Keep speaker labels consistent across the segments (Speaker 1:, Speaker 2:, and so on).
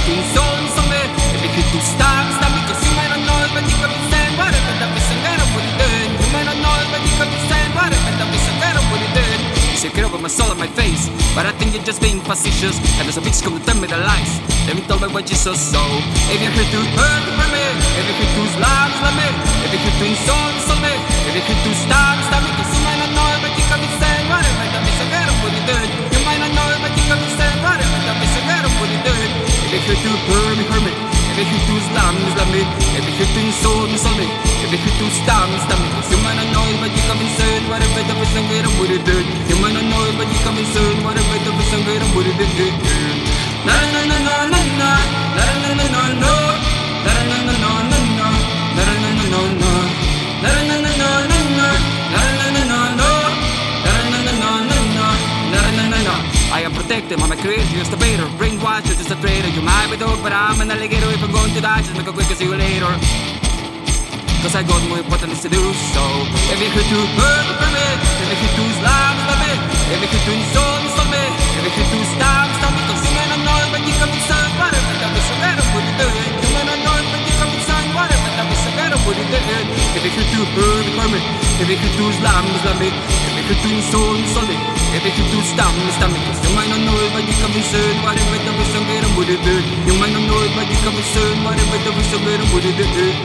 Speaker 1: everything song somewhere Everything stops, stop it just human or not But you can be saying whatever that person got up with it Human or not, but you can be saying whatever that person got up with it You should get over my soul and my face. But I think you're just being facetious. And there's a bitch come to tell me the lies. Let me tell me what you saw so If you're here to hurt me. If you're here to slap, slap me. If you're here to insult, insult me. If you're here to stop Evlihetül pörmi hörmi Evlihitül zdami zdami Evlihitül solmi me. Evlihitül zdami zdami Human annoyed but you come in soon Whatever the person get on with it Human annoyed but you come in soon Whatever the person get on with it Na na Protected, I'm a creator, just a baiter Brainwashed, you're just a traitor. You might be dog, but I'm an alligator. If I'm going to die, just make a quick see you later. Cause I got more important things to do So, if you could do hurt me If you could do slam, slam me If you could do insult, insult me If you could do stab, If Jeg vil ikke du hønekomme if vil ikke du slamme slamme Jeg vil ikke du solen sonne if vil ikke du stamme stamme Jeg mener noget, hvor de kan besøge Hvor det ved, der vil synge dem ud i bøn Jeg mener noget, hvor de kan besøge Hvor det ved, Na vil na na ud i bøn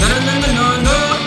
Speaker 1: Nej, nej,